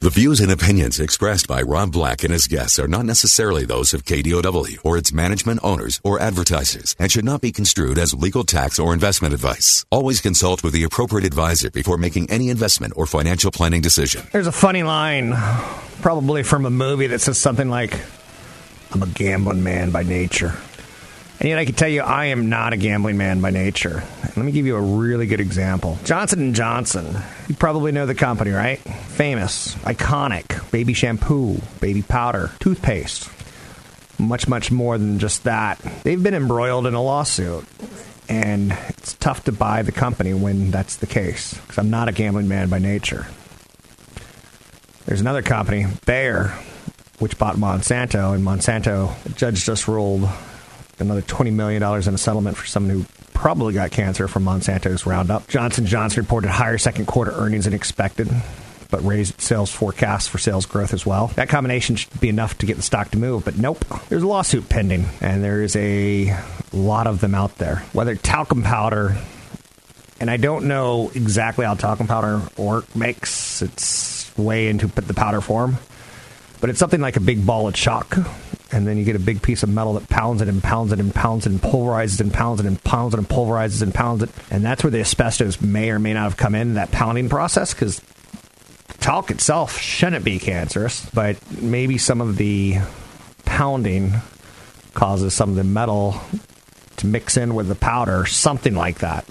The views and opinions expressed by Rob Black and his guests are not necessarily those of KDOW or its management owners or advertisers and should not be construed as legal tax or investment advice. Always consult with the appropriate advisor before making any investment or financial planning decision. There's a funny line, probably from a movie that says something like, I'm a gambling man by nature. And yet I can tell you I am not a gambling man by nature. Let me give you a really good example. Johnson & Johnson. You probably know the company, right? Famous, iconic, baby shampoo, baby powder, toothpaste. Much, much more than just that. They've been embroiled in a lawsuit. And it's tough to buy the company when that's the case. Because I'm not a gambling man by nature. There's another company, Bayer, which bought Monsanto. And Monsanto, judge just ruled another $20 million in a settlement for someone who probably got cancer from Monsanto's Roundup. Johnson Johnson reported higher second quarter earnings than expected, but raised sales forecasts for sales growth as well. That combination should be enough to get the stock to move, but nope. There's a lawsuit pending, and there is a lot of them out there. Whether talcum powder, and I don't know exactly how talcum powder work makes its way into the powder form, but it's something like a big ball of chalk and then you get a big piece of metal that pounds it and pounds it and pounds it and pulverizes and pounds it and pounds it and pulverizes and pounds it. And that's where the asbestos may or may not have come in, that pounding process, because talc itself shouldn't be cancerous, but maybe some of the pounding causes some of the metal to mix in with the powder, something like that.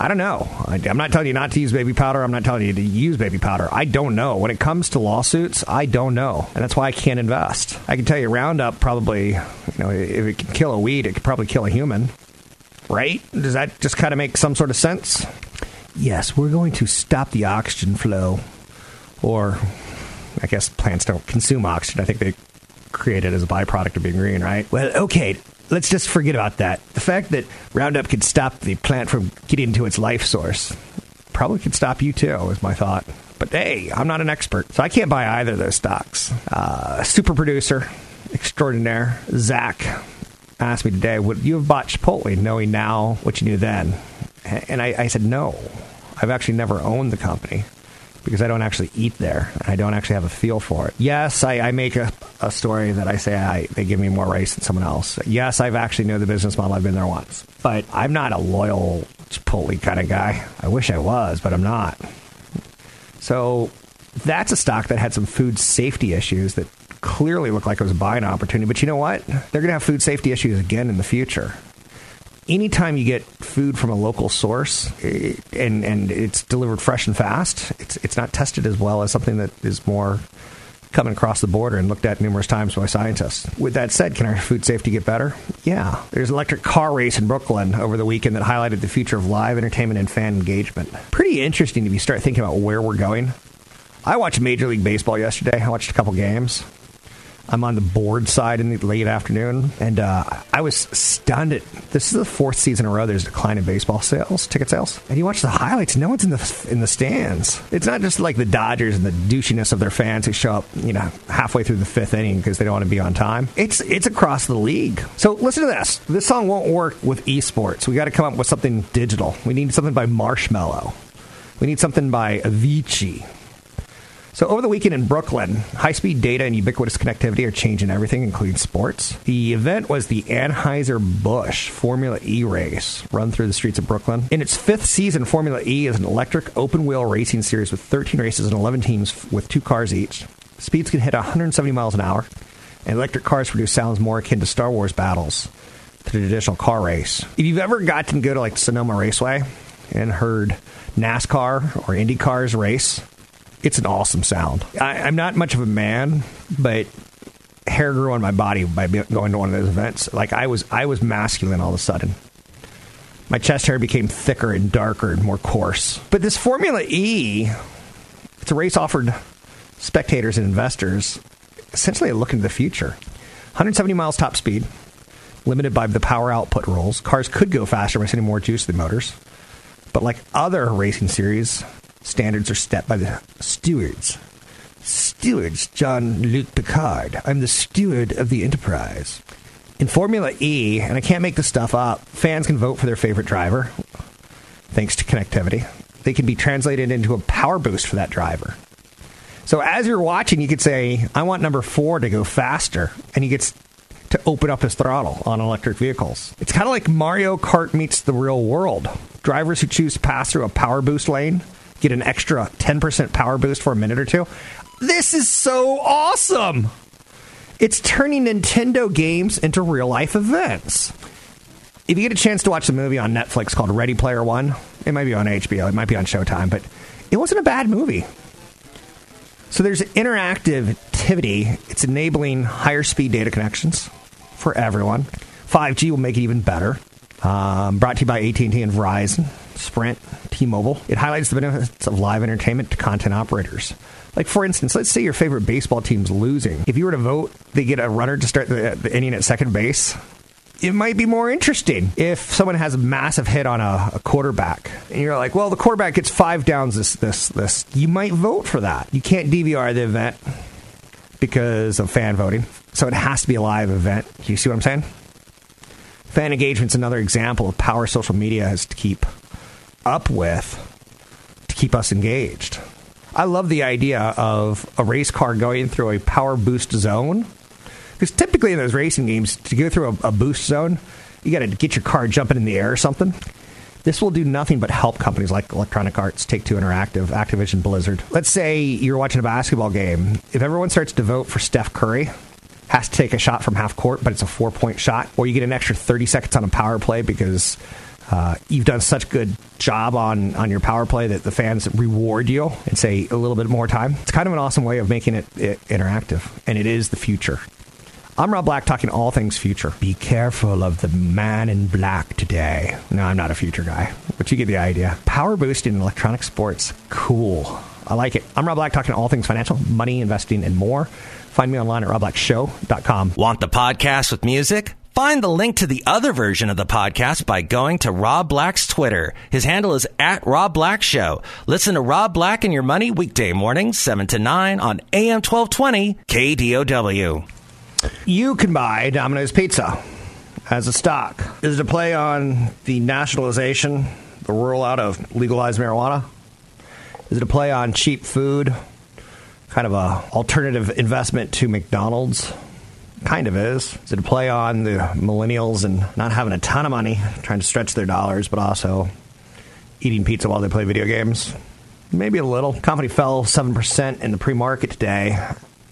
I don't know. I, am not telling you not to use baby powder. I'm not telling you to use baby powder. I don't know. When it comes to lawsuits, I don't know. And that's why I can't invest. I can tell you Roundup probably, you know, if it can kill a weed, it could probably kill a human. Right? Does that just kind of make some sort of sense? Yes, we're going to stop the oxygen flow. Or, I guess plants don't consume oxygen. I think they create it as a byproduct of being green, right? Well, okay, let's just forget about that. The fact that Roundup could stop the plant from getting to its life source probably could stop you too, is my thought. But hey, I'm not an expert, so I can't buy either of those stocks. Uh, super producer extraordinaire, Zach, asked me today, would you have bought Chipotle knowing now what you knew then? And I, I said, no. I've actually never owned the company because I don't actually eat there. I don't actually have a feel for it. Yes, I, I make a, a, story that I say I, they give me more rice than someone else. Yes, I've actually know the business model. I've been there once. But I'm not a loyal Chipotle kind of guy. I wish I was, but I'm not. So that's a stock that had some food safety issues that clearly looked like it was a buying opportunity. But you know what? They're going to have food safety issues again in the future anytime you get food from a local source eh, and and it's delivered fresh and fast, it's it's not tested as well as something that is more coming across the border and looked at numerous times by scientists. With that said, can our food safety get better? Yeah. There's an electric car race in Brooklyn over the weekend that highlighted the future of live entertainment and fan engagement. Pretty interesting if you start thinking about where we're going. I watched Major League Baseball yesterday. I watched a couple games. I'm on the board side in the late afternoon, and uh, I was stunned at this is the fourth season in a row there's a decline in baseball sales, ticket sales. And you watch the highlights, no one's in the in the stands. It's not just like the Dodgers and the douchiness of their fans who show up, you know, halfway through the fifth inning because they don't want to be on time. It's it's across the league. So listen to this. This song won't work with esports. We got to come up with something digital. We need something by Marshmello. We need something by Avicii. So, over the weekend in Brooklyn, high speed data and ubiquitous connectivity are changing everything, including sports. The event was the Anheuser-Busch Formula E race run through the streets of Brooklyn. In its fifth season, Formula E is an electric open wheel racing series with 13 races and 11 teams with two cars each. Speeds can hit 170 miles an hour, and electric cars produce sounds more akin to Star Wars battles than a traditional car race. If you've ever gotten to go to like Sonoma Raceway and heard NASCAR or Indy cars race, it's an awesome sound. I, am not much of a man, but hair grew on my body by going to one of those events. Like I was, I was masculine all of a sudden. My chest hair became thicker and darker and more coarse. But this Formula E, it's a race offered spectators and investors essentially a look into the future. 170 miles top speed, limited by the power output rules. Cars could go faster by sending more juice to the motors. But like other racing series, standards are set by the stewards. Stewards, Jean-Luc Picard. I'm the steward of the Enterprise. In Formula E, and I can't make this stuff up, fans can vote for their favorite driver thanks to connectivity. They can be translated into a power boost for that driver. So as you're watching, you could say, I want number four to go faster. And he gets to open up his throttle on electric vehicles. It's kind of like Mario Kart meets the real world. Drivers who choose to pass through a power boost lane get an extra 10% power boost for a minute or two. This is so awesome! It's turning Nintendo games into real life events. If you get a chance to watch the movie on Netflix called Ready Player One, it might be on HBO, it might be on Showtime, but it wasn't a bad movie. So there's interactivity. It's enabling higher speed data connections for everyone. 5G will make it even better. Um, brought to you by AT&T and Verizon, Sprint, T-Mobile. It highlights the benefits of live entertainment to content operators. Like for instance, let's say your favorite baseball team's losing. If you were to vote, they get a runner to start the, the inning at second base it might be more interesting if someone has a massive hit on a, a, quarterback and you're like, well, the quarterback gets five downs this this this. You might vote for that. You can't DVR the event because of fan voting, so it has to be a live event. You see what I'm saying? Fan engagement's another example of power social media has to keep up with to keep us engaged. I love the idea of a race car going through a power boost zone because typically in those racing games, to go through a, a boost zone, you got to get your car jumping in the air or something. This will do nothing but help companies like Electronic Arts, Take Two Interactive, Activision Blizzard. Let's say you're watching a basketball game. If everyone starts to vote for Steph Curry, has to take a shot from half court, but it's a four point shot, or you get an extra 30 seconds on a power play because uh, you've done such good job on, on your power play that the fans reward you and say a little bit more time. It's kind of an awesome way of making it, it interactive, and it is the future. I'm Rob Black talking all things future. Be careful of the man in black today. No, I'm not a future guy, but you get the idea. Power boosting in electronic sports. Cool. I like it. I'm Rob Black talking all things financial, money, investing, and more. Find me online at robblackshow.com. Want the podcast with music? Find the link to the other version of the podcast by going to Rob Black's Twitter. His handle is at Rob Black Show. Listen to Rob Black and Your Money weekday mornings, 7 to 9 on AM 1220 KDOW. You can buy Domino's Pizza as a stock. Is it a play on the nationalization, the rollout of legalized marijuana? Is it a play on cheap food? Kind of a alternative investment to McDonald's? Kind of is. Is it a play on the millennials and not having a ton of money, trying to stretch their dollars, but also eating pizza while they play video games? Maybe a little. Company fell 7% in the pre market today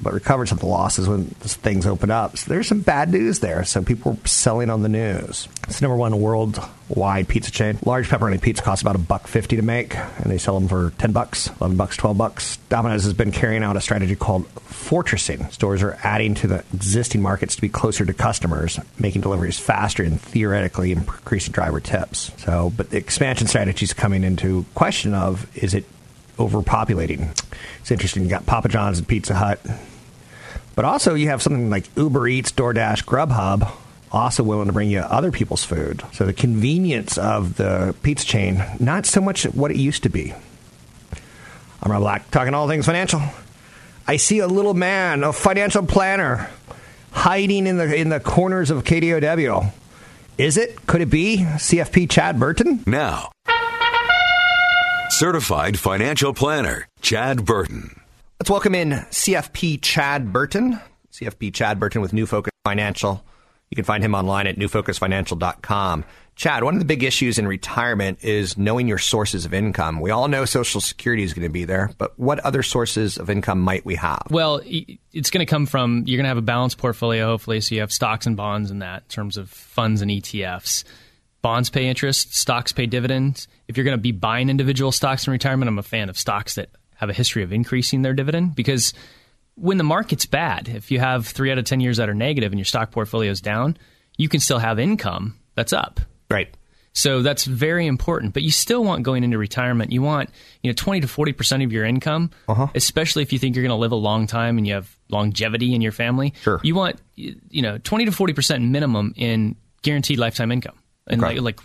but recovered some of the losses when things opened up. So there's some bad news there. So people were selling on the news. It's number one worldwide pizza chain. Large pepperoni pizza costs about a buck fifty to make, and they sell them for ten bucks, eleven bucks, twelve bucks. Domino's has been carrying out a strategy called fortressing. Stores are adding to the existing markets to be closer to customers, making deliveries faster and theoretically increasing driver tips. So, but the expansion strategy is coming into question of is it overpopulating. It's interesting. You got Papa John's and Pizza Hut, but also you have something like Uber Eats, DoorDash, Grubhub, also willing to bring you other people's food. So the convenience of the pizza chain, not so much what it used to be. I'm Rob Black, talking all things financial. I see a little man, a financial planner, hiding in the in the corners of KDOW. Is it? Could it be CFP Chad Burton? Now Certified Financial Planner, Chad Burton. Let's welcome in CFP Chad Burton. CFP Chad Burton with New Focus Financial. You can find him online at newfocusfinancial.com. Chad, one of the big issues in retirement is knowing your sources of income. We all know Social Security is going to be there, but what other sources of income might we have? Well, it's going to come from you're going to have a balanced portfolio, hopefully, so you have stocks and bonds in that in terms of funds and ETFs. Bonds pay interest, stocks pay dividends. If you're going to be buying individual stocks in retirement, I'm a fan of stocks that have a history of increasing their dividend because when the market's bad, if you have three out of 10 years that are negative and your stock portfolio is down, you can still have income that's up. Right. So that's very important. But you still want going into retirement, you want, you know, 20 to 40% of your income, Uh-huh. especially if you think you're going to live a long time and you have longevity in your family. Sure. You want, you know, 20 to 40% minimum in guaranteed lifetime income and Okay. like, like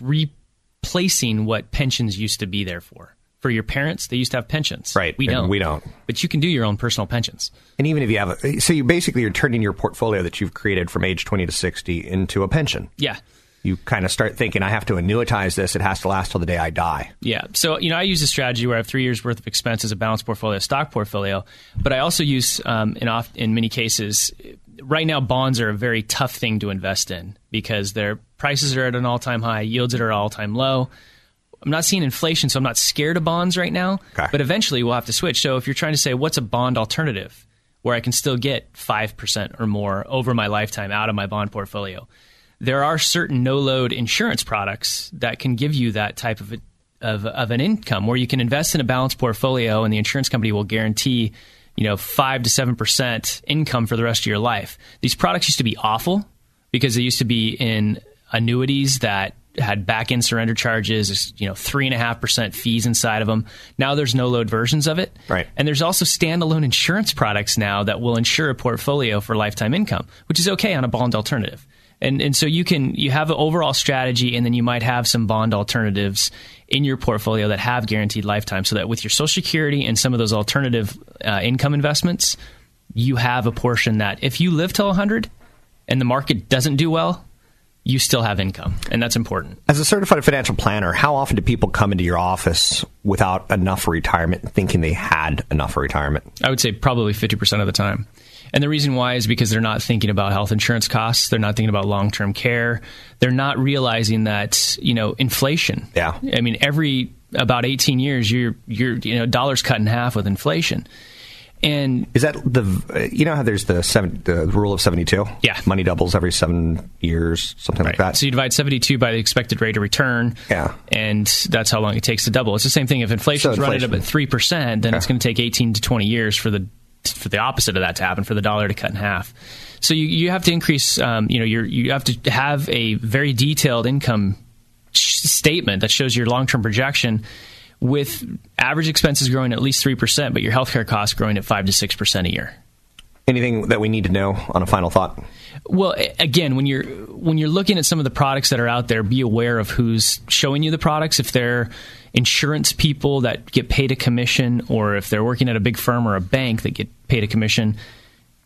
replacing what pensions used to be there for. For your parents, they used to have pensions. Right, We don't. we don't. But you can do your own personal pensions. And even if you have a, so you basically you're turning your portfolio that you've created from age 20 to 60 into a pension. Yeah. You kind of start thinking, I have to annuitize this. It has to last till the day I die. Yeah. So, you know, I use a strategy where I have three years worth of expenses, a balanced portfolio, a stock portfolio. But I also use, um, in, off, in many cases, right now, bonds are a very tough thing to invest in because their prices are at an all time high, yields are at an all time low. I'm not seeing inflation, so I'm not scared of bonds right now. Okay. But eventually we'll have to switch. So if you're trying to say, what's a bond alternative where I can still get 5% or more over my lifetime out of my bond portfolio? There are certain no load insurance products that can give you that type of, a, of, of an income where you can invest in a balanced portfolio and the insurance company will guarantee you know, 5 to 7% income for the rest of your life. These products used to be awful because they used to be in annuities that had back end surrender charges, you know, three and a half percent fees inside of them. Now there's no load versions of it. Right. And there's also standalone insurance products now that will insure a portfolio for lifetime income, which is okay on a bond alternative. And and so you can you have an overall strategy and then you might have some bond alternatives in your portfolio that have guaranteed lifetime so that with your social security and some of those alternative uh, income investments, you have a portion that if you live till 100 and the market doesn't do well, you still have income, and that's important. As a certified financial planner, how often do people come into your office without enough retirement, thinking they had enough retirement? I would say probably 50% of the time. And the reason why is because they're not thinking about health insurance costs. They're not thinking about long term care. They're not realizing that, you know, inflation. Yeah. I mean, every about 18 years, you're, you're, you know, dollars cut in half with inflation. And Is that the you know how there's the seven, the rule of seventy two? Yeah. money doubles every seven years, something like that. So you divide 72 by the expected rate of return. Yeah. And that's how long it takes to double. It's the same thing. If inflation's So running up at 3%, then it's going to take 18 to 20 years for the for the opposite of that to happen, for the dollar to cut in half. So you, you have to increase, um, you know, you're, you have to have a very detailed income sh- statement that shows your long term projection with average expenses growing at least 3%, but your healthcare costs growing at 5 to 6% a year. Anything that we need to know on a final thought? Well, again, when you're when you're looking at some of the products that are out there, be aware of who's showing you the products. If they're insurance people that get paid a commission, or if they're working at a big firm or a bank that get paid a commission,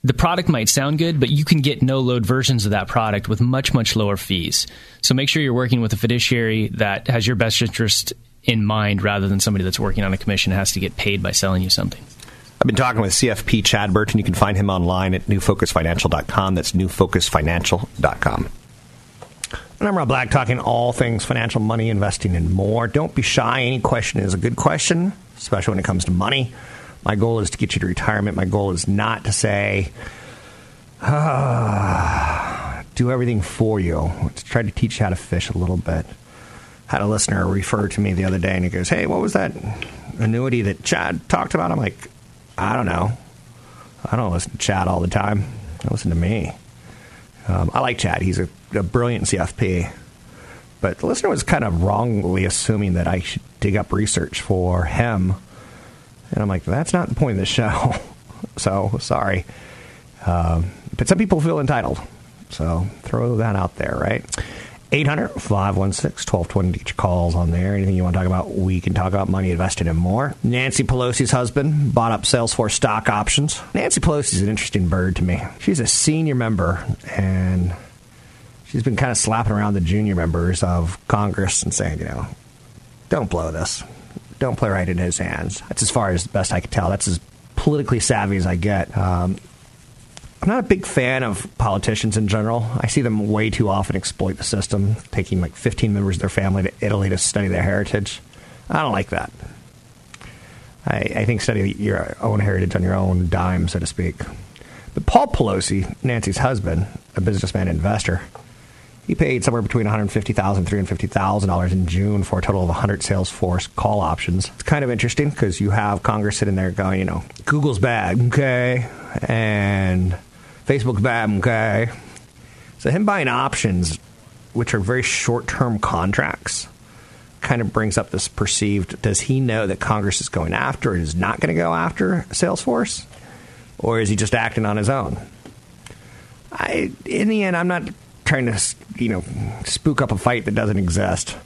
the product might sound good, but you can get no load versions of that product with much much lower fees. So make sure you're working with a fiduciary that has your best interest in mind, rather than somebody that's working on a commission has to get paid by selling you something. I've been talking with CFP Chad Burton. You can find him online at newfocusfinancial.com. That's newfocusfinancial.com. And I'm Rob Black, talking all things financial, money, investing, and more. Don't be shy. Any question is a good question, especially when it comes to money. My goal is to get you to retirement. My goal is not to say, ah, do everything for you. To try to teach you how to fish a little bit. Had a listener refer to me the other day, and he goes, "Hey, what was that annuity that Chad talked about?" I'm like, "I don't know. I don't listen to Chad all the time. I listen to me. Um, I like Chad. He's a, a brilliant CFP." But the listener was kind of wrongly assuming that I should dig up research for him. And I'm like, that's not the point of the show. so sorry. Um, but some people feel entitled. So throw that out there, right? 800 516 1220. Get your calls on there. Anything you want to talk about, we can talk about money invested and more. Nancy Pelosi's husband bought up Salesforce stock options. Nancy Pelosi's an interesting bird to me. She's a senior member, and she's been kind of slapping around the junior members of Congress and saying, you know, don't blow this. Don't play right in his hands. That's as far as the best I can tell. That's as politically savvy as I get. Um, I'm not a big fan of politicians in general. I see them way too often exploit the system, taking like 15 members of their family to Italy to study their heritage. I don't like that. I, I think study your own heritage on your own dime, so to speak. But Paul Pelosi, Nancy's husband, a businessman investor, he paid somewhere between $150,000 and $350,000 in June for a total of 100 Salesforce call options. It's kind of interesting because you have Congress sitting there going, you know, Google's bad, okay, and Facebook's bad, okay. So him buying options which are very short term contracts, kind of brings up this perceived does he know that Congress is going after and is not going to go after Salesforce? Or is he just acting on his own? I, in the end, I'm not trying to, you know, spook up a fight that doesn't exist.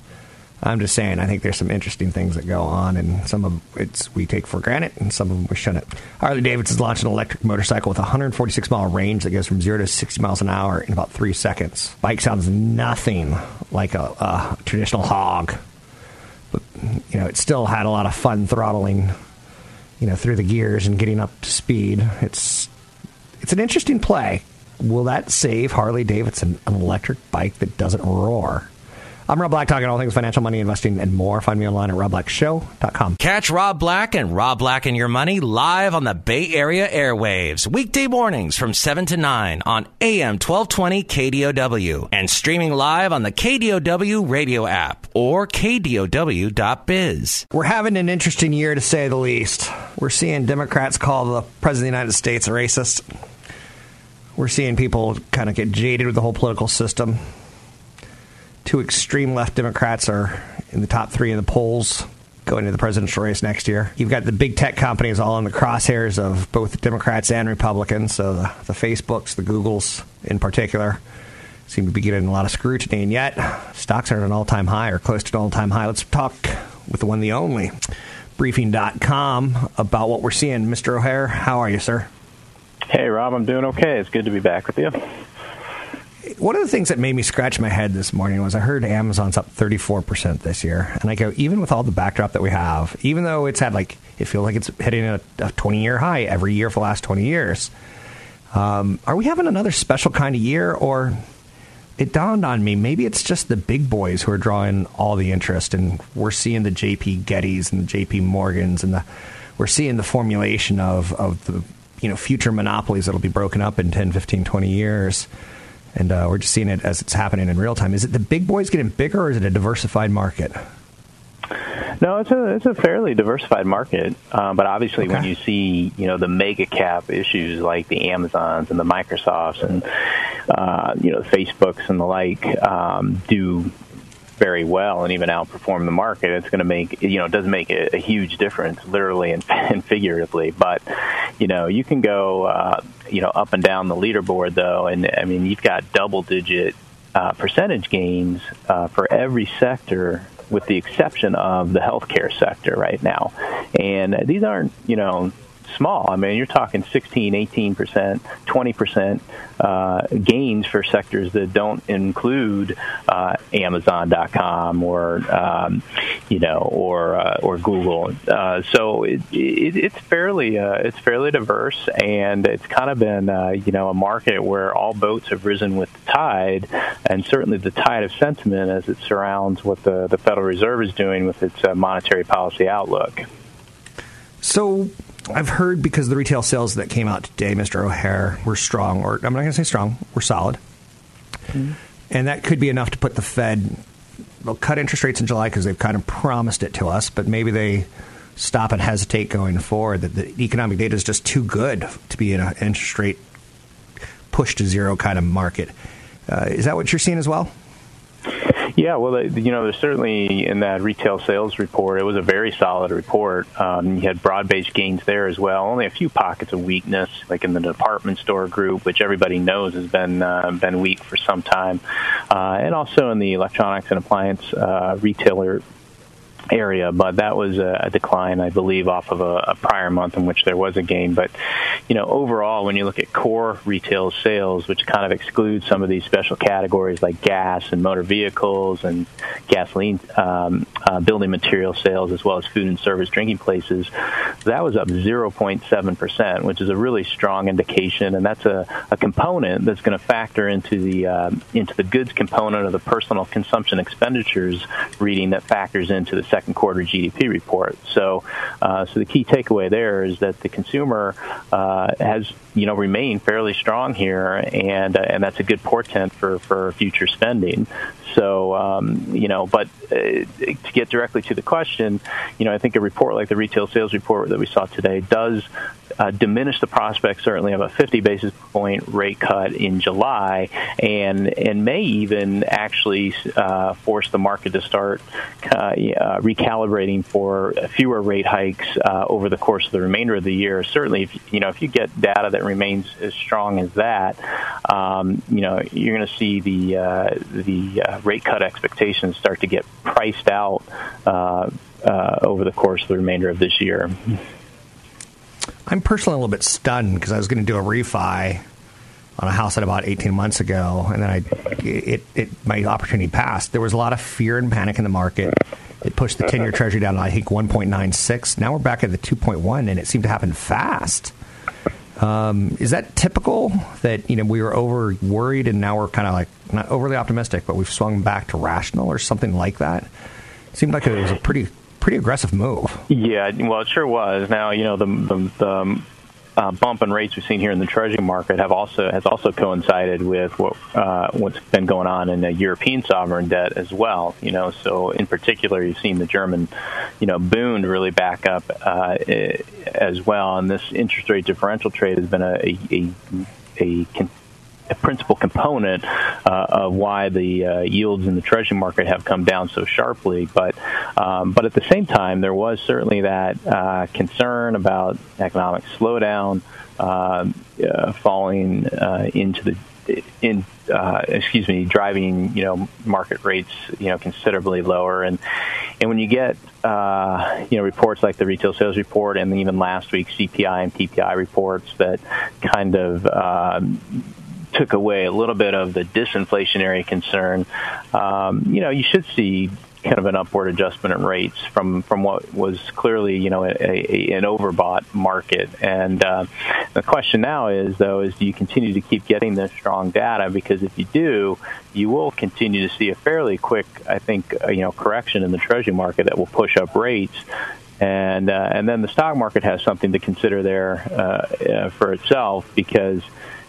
I'm just saying, I think there's some interesting things that go on, and some of it's we take for granted, and some of them we shouldn't. Harley Davidson launched an electric motorcycle with a 146 mile range that goes from zero to 60 miles an hour in about three seconds. Bike sounds nothing like a, a traditional hog, but you know, it still had a lot of fun throttling, you know, through the gears and getting up to speed. It's it's an interesting play. Will that save Harley Davidson an electric bike that doesn't roar? I'm Rob Black, talking all things financial, money, investing, and more. Find me online at robblackshow.com. Catch Rob Black and Rob Black and Your Money live on the Bay Area airwaves, weekday mornings from 7 to 9 on AM 1220 KDOW and streaming live on the KDOW radio app or KDOW.biz. We're having an interesting year to say the least. We're seeing Democrats call the President of the United States a racist. We're seeing people kind of get jaded with the whole political system two extreme left Democrats are in the top three in the polls going into the presidential race next year. You've got the big tech companies all in the crosshairs of both Democrats and Republicans. So the, the Facebooks, the Googles in particular, seem to be getting a lot of scrutiny. And yet, stocks are at an all time high or close to an all time high. Let's talk with the one, the only, briefing.com about what we're seeing. Mr. O'Hare, how are you, sir? Hey, Rob, I'm doing okay. It's good to be back with you one of the things that made me scratch my head this morning was I heard Amazon's up 34% this year. And I go, even with all the backdrop that we have, even though it's had like, it feels like it's hitting a, a 20 year high every year for the last 20 years, um, are we having another special kind of year? Or it dawned on me, maybe it's just the big boys who are drawing all the interest. And we're seeing the JP Gettys and the JP Morgans and the, we're seeing the formulation of, of the, you know, future monopolies that'll be broken up in 10, 15, 20 years and uh, we're just seeing it as it's happening in real time. Is it the big boys getting bigger, or is it a diversified market? No, it's a it's a fairly diversified market, uh, but obviously okay. when you see you know the mega cap issues like the Amazons and the Microsofts and uh, you know the Facebooks and the like um, do very well and even outperform the market, it's going to make you know it does make a, a huge difference, literally and, and, figuratively. But you know you can go uh, you know up and down the leaderboard though, and I mean you've got double digit uh, percentage gains uh, for every sector with the exception of the healthcare sector right now. And these aren't, you know, small. I mean, you're talking 16, 18 percent, 20 percent uh, gains for sectors that don't include uh, Amazon.com or um, you know or uh, or Google. Uh, so it, it, it's fairly uh, it's fairly diverse, and it's kind of been uh, you know a market where all boats have risen with the tide, and certainly the tide of sentiment as it surrounds what the the Federal Reserve is doing with its monetary policy outlook. So I've heard because the retail sales that came out today, Mr. O'Hare, were strong, or I'm not going to say strong, were solid. Mm-hmm. And that could be enough to put the Fed, they'll cut interest rates in July because they've kind of promised it to us, but maybe they stop and hesitate going forward. That the economic data is just too good to be in an interest rate push to zero kind of market. Uh, is that what you're seeing as well? Yeah, well, you know, there's certainly in that retail sales report, it was a very solid report. Um, you had broad-based gains there as well. Only a few pockets of weakness, like in the department store group, which everybody knows has been uh, been weak for some time, uh, and also in the electronics and appliance uh, retailer area, but that was a, decline, I believe, off of a, a, prior month in which there was a gain. But you know, overall, when you look at core retail sales, which kind of excludes some of these special categories like gas and motor vehicles and gasoline, um, uh, building material sales, as well as food and service drinking places, that was up 0.7 percent, which is a really strong indication, and that's a, a component that's going to factor into the uh, into the goods component of the personal consumption expenditures reading that factors into the second quarter GDP report. So, uh, so the key takeaway there is that the consumer uh, has you know remained fairly strong here, and uh, and that's a good portent for for future spending. So, um, you know, but uh, to get directly to the question, you know, I think a report like the retail sales report that we saw today does uh, diminish the prospect certainly of a 50 basis point rate cut in July, and and may even actually uh, force the market to start uh, uh recalibrating for fewer rate hikes uh, over the course of the remainder of the year. Certainly, if, you know, if you get data that remains as strong as that, um, you know, you're going to see the uh, the rate cut expectations start to get priced out over the course of the remainder of this year. I'm personally a little bit stunned because I was going to do a refi on a house at about 18 months ago, and then I it, it my opportunity passed. There was a lot of fear and panic in the market. It pushed the 10 year Treasury down to I think 1.96. Now we're back at the 2.1, and it seemed to happen fast. Um, is that typical that you know we were over worried and now we're kind of like not overly optimistic, but we've swung back to rational or something like that? It seemed like it was a pretty pretty aggressive move. Yeah, well, it sure was. Now, you know, the, the, the uh, bump in rates we've seen here in the treasury market have also has also coincided with what uh, what's been going on in the European sovereign debt as well. You know, so in particular, you've seen the German, you know, Bund really back up uh, as well, and this interest rate differential trade has been a a, a, a a principal component uh, of why the uh, yields in the treasury market have come down so sharply. But um, but at the same time, there was certainly that uh, concern about economic slowdown uh, uh, falling uh, into the in uh, excuse me driving you know market rates you know considerably lower and and when you get uh, you know reports like the retail sales report and even last week's CPI and PPI reports that kind of um, took away a little bit of the disinflationary concern, um, you know, you should see kind of an upward adjustment in rates from from what was clearly you know a, a, an overbought market. And uh, the question now is though is do you continue to keep getting this strong data? Because if you do, you will continue to see a fairly quick, I think, uh, you know, correction in the treasury market that will push up rates. And uh, and then the stock market has something to consider there uh, uh for itself because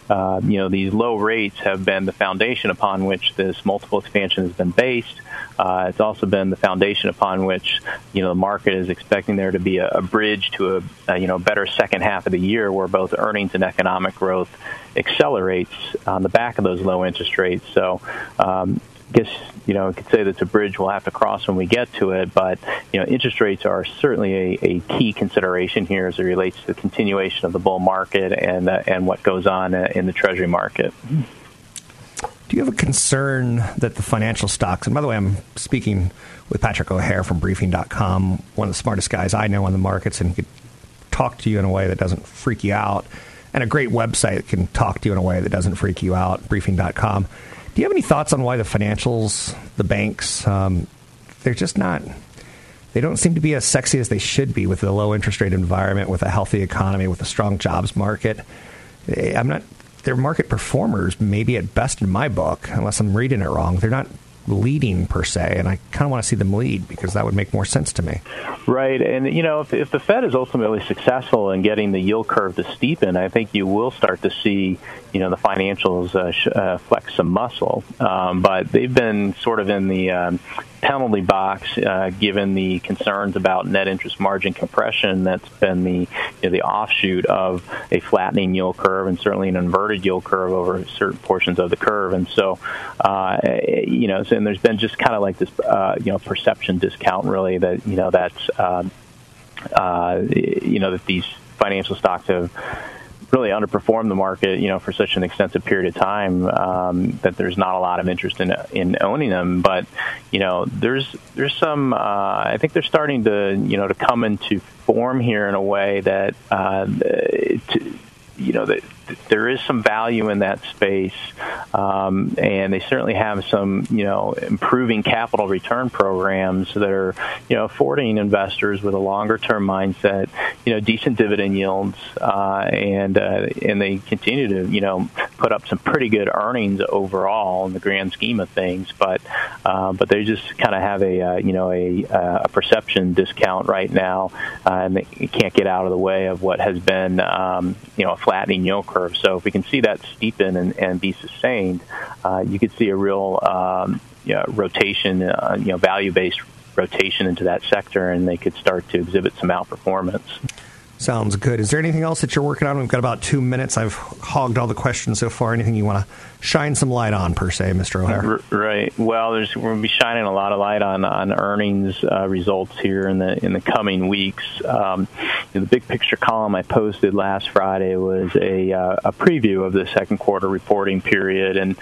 uh, you know, these low rates have been the foundation upon which this multiple expansion has been based. Uh, it's also been the foundation upon which, you know, the market is expecting there to be a, a bridge to a, a, you know, better second half of the year where both earnings and economic growth accelerates on the back of those low interest rates. So, um, guess you know, I could say that's a bridge we'll have to cross when we get to it. But you know, interest rates are certainly a, a key consideration here as it relates to the continuation of the bull market and uh, and what goes on uh, in the Treasury market. Do you have a concern that the financial stocks, and by the way, I'm speaking with Patrick O'Hare from briefing.com, one of the smartest guys I know on the markets, and he could talk to you in a way that doesn't freak you out, and a great website can talk to you in a way that doesn't freak you out, briefing.com. Do you have any thoughts on why the financials, the banks, um, they're just not, they don't seem to be as sexy as they should be with the low interest rate environment, with a healthy economy, with a strong jobs market? Eh, I'm not, they're market performers, maybe at best in my book, unless I'm reading it wrong. They're not leading per se, and I kind of want to see them lead because that would make more sense to me. Right, and you know, if, if the Fed is ultimately successful in getting the yield curve to steepen, I think you will start to see you know the financials uh, sh- uh, flex some muscle. Um, but they've been sort of in the um, penalty box uh, given the concerns about net interest margin compression. That's been the you know, the offshoot of a flattening yield curve and certainly an inverted yield curve over certain portions of the curve. And so, uh, you know, and there's been just kind of like this uh, you know perception discount really that you know that's um, uh, you know that these financial stocks have really underperformed the market, you know, for such an extensive period of time um, that there's not a lot of interest in in owning them. But you know, there's there's some. Uh, I think they're starting to you know to come into form here in a way that uh, to, you know that there is some value in that space, um, and they certainly have some, you know, improving capital return programs that are, you know, affording investors with a longer term mindset, you know, decent dividend yields, uh, and uh, and they continue to, you know, put up some pretty good earnings overall in the grand scheme of things, but uh, but they just kind of have a uh, you know a, uh, a perception discount right now, uh, and they can't get out of the way of what has been um, you know a flattening yield curve. So if we can see that steepen and, and be sustained, uh, you could see a real um, you know, rotation, uh, you know, value-based rotation into that sector, and they could start to exhibit some outperformance. Sounds good. Is there anything else that you're working on? We've got about two minutes. I've hogged all the questions so far. Anything you want to shine some light on, per se, Mr. O'Hare? Right. Well, there's, we're going to be shining a lot of light on on earnings uh, results here in the in the coming weeks. Um, the big picture column I posted last Friday was a uh, a preview of the second quarter reporting period, and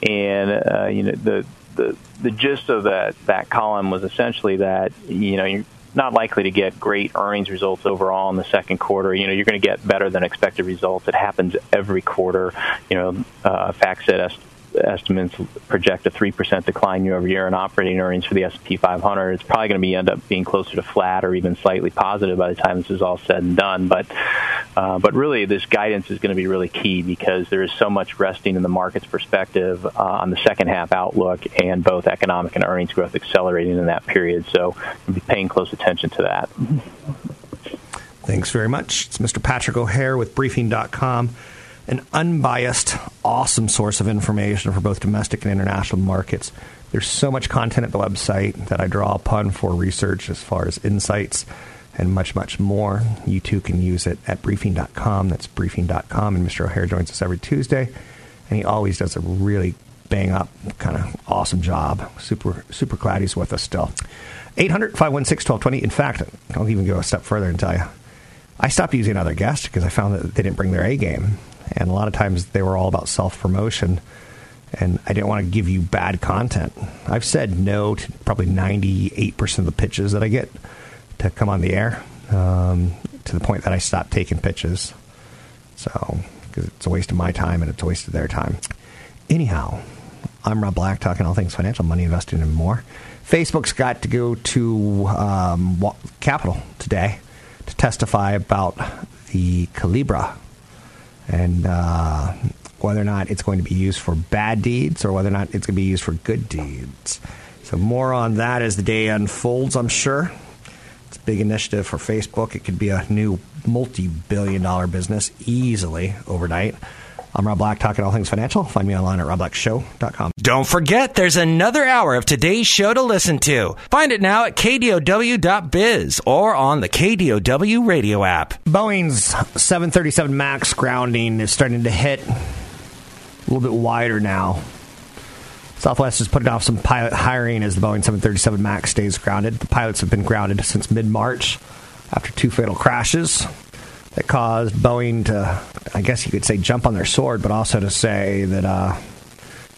and uh, you know the the the gist of that that column was essentially that you know you're not likely to get great earnings results overall in the second quarter. You know, you're going to get better than expected results. It happens every quarter. You know, uh, FactSet estimates project a 3% decline year over year in operating earnings for the S&P 500. It's probably going to be end up being closer to flat or even slightly positive by the time this is all said and done. But uh, but really, this guidance is going to be really key because there is so much resting in the market's perspective uh, on the second half outlook and both economic and earnings growth accelerating in that period. So we'll be paying close attention to that. Thanks very much. It's Mr. Patrick O'Hare with Briefing.com an unbiased, awesome source of information for both domestic and international markets. There's so much content at the website that I draw upon for research as far as insights and much, much more. You too can use it at briefing.com. That's briefing.com. And Mr. O'Hare joins us every Tuesday, and he always does a really bang up, kind of awesome job. Super, super glad he's with us still. 800 516 1220. In fact, I'll even go a step further and tell you I stopped using other guests because I found that they didn't bring their A game and a lot of times they were all about self promotion. And I didn't want to give you bad content. I've said no to probably 98% of the pitches that I get to come on the air um, to the point that I stopped taking pitches. So, because it's a waste of my time and it's a waste of their time. Anyhow, I'm Rob Black, talking all things financial, money, investing, and more. Facebook's got to go to um, Capitol today to testify about the Calibra and uh, whether or not it's going to be used for bad deeds or whether or not it's going to be used for good deeds. So, more on that as the day unfolds, I'm sure. It's a big initiative for Facebook. It could be a new multi billion dollar business easily overnight. I'm Rob Black, talking all things financial. Find me online at robblackshow.com. Don't forget, there's another hour of today's show to listen to. Find it now at kdow.biz or on the KDOW radio app. Boeing's 737 MAX grounding is starting to hit a little bit wider now. Southwest is putting off some pilot hiring as the Boeing 737 MAX stays grounded. The pilots have been grounded since mid March after two fatal crashes that caused Boeing to, I guess you could say, jump on their sword, but also to say that uh,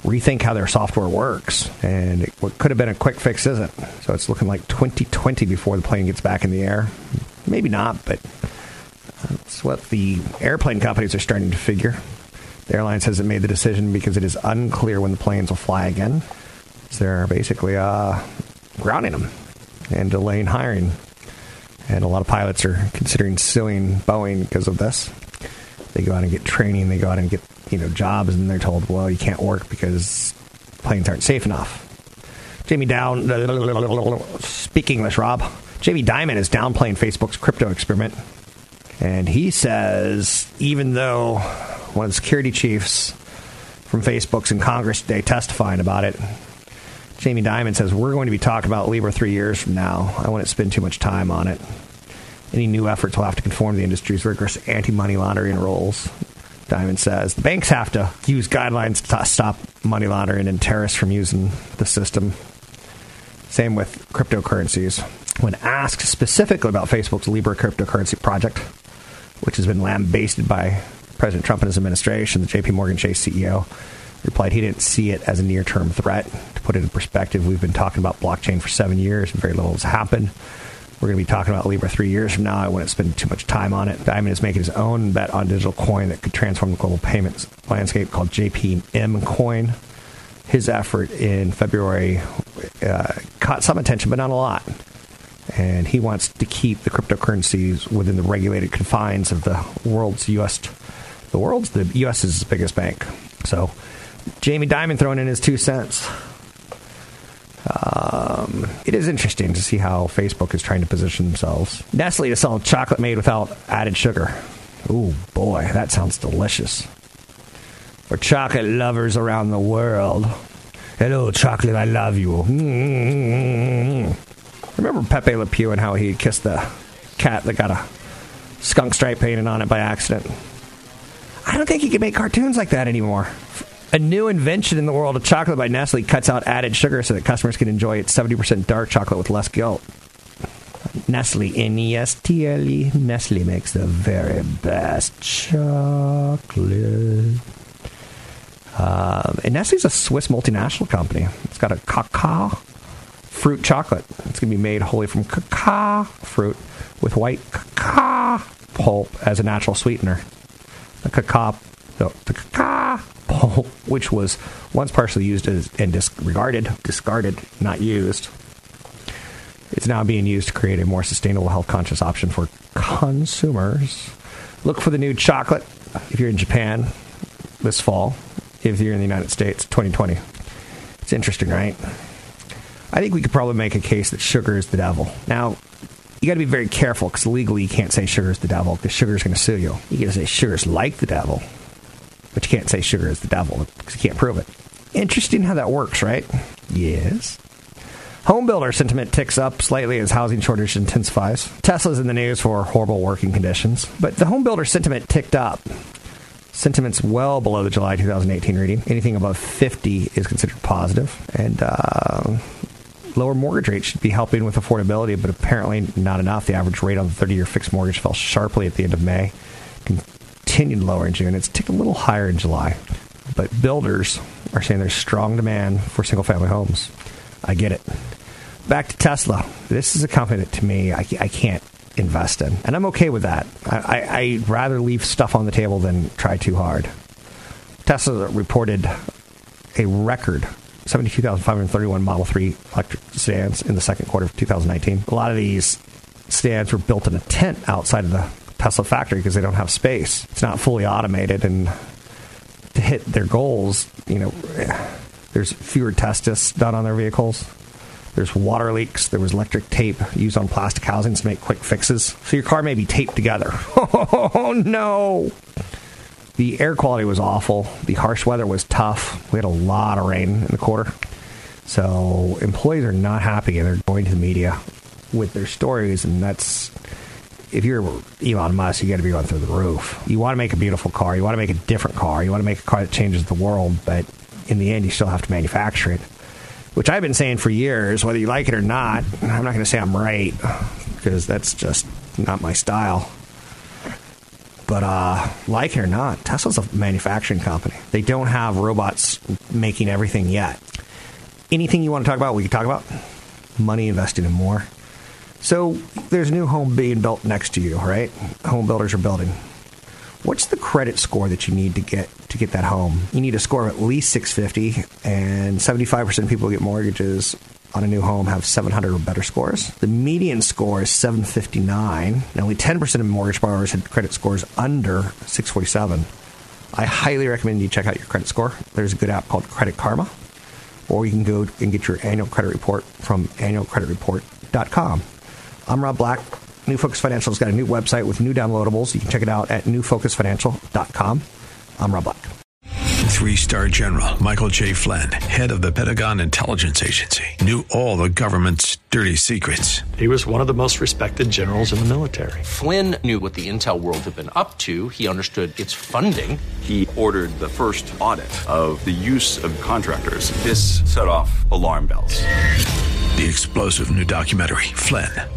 rethink how their software works. And it, what could have been a quick fix isn't. So it's looking like 2020 before the plane gets back in the air. Maybe not, but that's what the airplane companies are starting to figure. The airline hasn't made the decision because it is unclear when the planes will fly again. So they're basically uh, grounding them and delaying hiring and a lot of pilots are considering suing Boeing because of this. They go out and get training, they go out and get you know jobs, and they're told, well, you can't work because planes aren't safe enough. Jamie Down, speak English, Rob. Jamie Dimon is downplaying Facebook's crypto experiment, and he says even though one of the security chiefs from Facebook's in Congress today testifying about it, Jamie Dimon says, We're going to be talking about Libra three years from now. I wouldn't spend too much time on it. Any new efforts will have to conform to the industry's rigorous anti money laundering rules. Dimon says the banks have to use guidelines to stop money laundering and terrorists from using the system. Same with cryptocurrencies. When asked specifically about Facebook's Libra cryptocurrency project, which has been lambasted by President Trump and his administration, the JP Morgan Chase CEO replied he didn't see it as a near term threat. To put it in perspective, we've been talking about blockchain for seven years and very little has happened. We're going to be talking about Libra three years from now. I wouldn't spend too much time on it. Dimon is making his own bet on digital coin that could transform the global payments landscape called JPM Coin. His effort in February uh, caught some attention, but not a lot. And he wants to keep the cryptocurrencies within the regulated confines of the world's U.S The world's the U.S.'s biggest bank. So Jamie Dimon throwing in his two cents. Um, it is interesting to see how Facebook is trying to position themselves. Nestle to sell chocolate made without added sugar. Oh boy, that sounds delicious. For chocolate lovers around the world. Hello, chocolate, I love you. Mm-hmm. Remember Pepe Le Pew and how he kissed the cat that got a skunk stripe painted on it by accident? I don't think he can make cartoons like that anymore. A new invention in the world of chocolate by Nestle cuts out added sugar so that customers can enjoy its 70% dark chocolate with less guilt. Nestle, N-E-S-T-L-E, Nestle makes the very best chocolate. Um, and Nestle's a Swiss multinational company. It's got a cacao fruit chocolate. It's going to be made wholly from cacao fruit with white cacao pulp as a natural sweetener. The cacao, the, the cacao which was once partially used as, and disregarded, discarded, not used, it's now being used to create a more sustainable, health conscious option for consumers. Look for the new chocolate if you're in Japan this fall, if you're in the United States 2020. It's interesting, right? I think we could probably make a case that sugar is the devil. Now, you got to be very careful because legally you can't say sugar is the devil because sugar is going to sue you. You to say sugar is like the devil, but you can't say sugar is the devil because you can't prove it. Interesting how that works, right? Yes. Home builder sentiment ticks up slightly as housing shortage intensifies. Tesla's in the news for horrible working conditions, but the home builder sentiment ticked up. Sentiment's well below the July 2018 reading. Anything above 50 is considered positive, and uh, lower mortgage rates should be helping with affordability, but apparently not enough. The average rate on the 30 year fixed mortgage fell sharply at the end of May, continued lower in June. It's ticked a little higher in July. But builders are saying there's strong demand for single family homes. I get it. Back to Tesla. This is a company that to me I, I can't invest in, and I'm okay with that. I, I, I'd rather leave stuff on the table than try too hard. Tesla reported a record 72,531 Model 3 electric sedans in the second quarter of 2019. A lot of these sedans were built in a tent outside of the Tesla factory because they don't have space. It's not fully automated, and to hit their goals, you know, there's fewer tests done on their vehicles. There's water leaks. There was electric tape used on plastic housings to make quick fixes. So your car may be taped together. Oh no! The air quality was awful. The harsh weather was tough. We had a lot of rain in the quarter. So employees are not happy and they're going to the media with their stories, and that's if you're Elon Musk, you got to be going through the roof. You want to make a beautiful car. You want to make a different car. You want to make a car that changes the world, but in the end, you still have to manufacture it. Which I've been saying for years, whether you like it or not. I'm not going to say I'm right because that's just not my style. But uh, like it or not, Tesla's a manufacturing company. They don't have robots making everything yet. Anything you want to talk about, we can talk about. Money invested in more. So there's a new home being built next to you, right? Home builders are building. What's the credit score that you need to get to get that home? You need a score of at least 650, and 75% of people who get mortgages on a new home have 700 or better scores. The median score is 759, and only 10% of mortgage borrowers had credit scores under 647. I highly recommend you check out your credit score. There's a good app called Credit Karma, or you can go and get your annual credit report from annualcreditreport.com. I'm Rob Black. New Focus Financial's got a new website with new downloadables. You can check it out at newfocusfinancial.com. I'm Rob Black. Three star general Michael J. Flynn, head of the Pentagon Intelligence Agency, knew all the government's dirty secrets. He was one of the most respected generals in the military. Flynn knew what the intel world had been up to. He understood its funding. He ordered the first audit of the use of contractors. This set off alarm bells. The explosive new documentary, Flynn,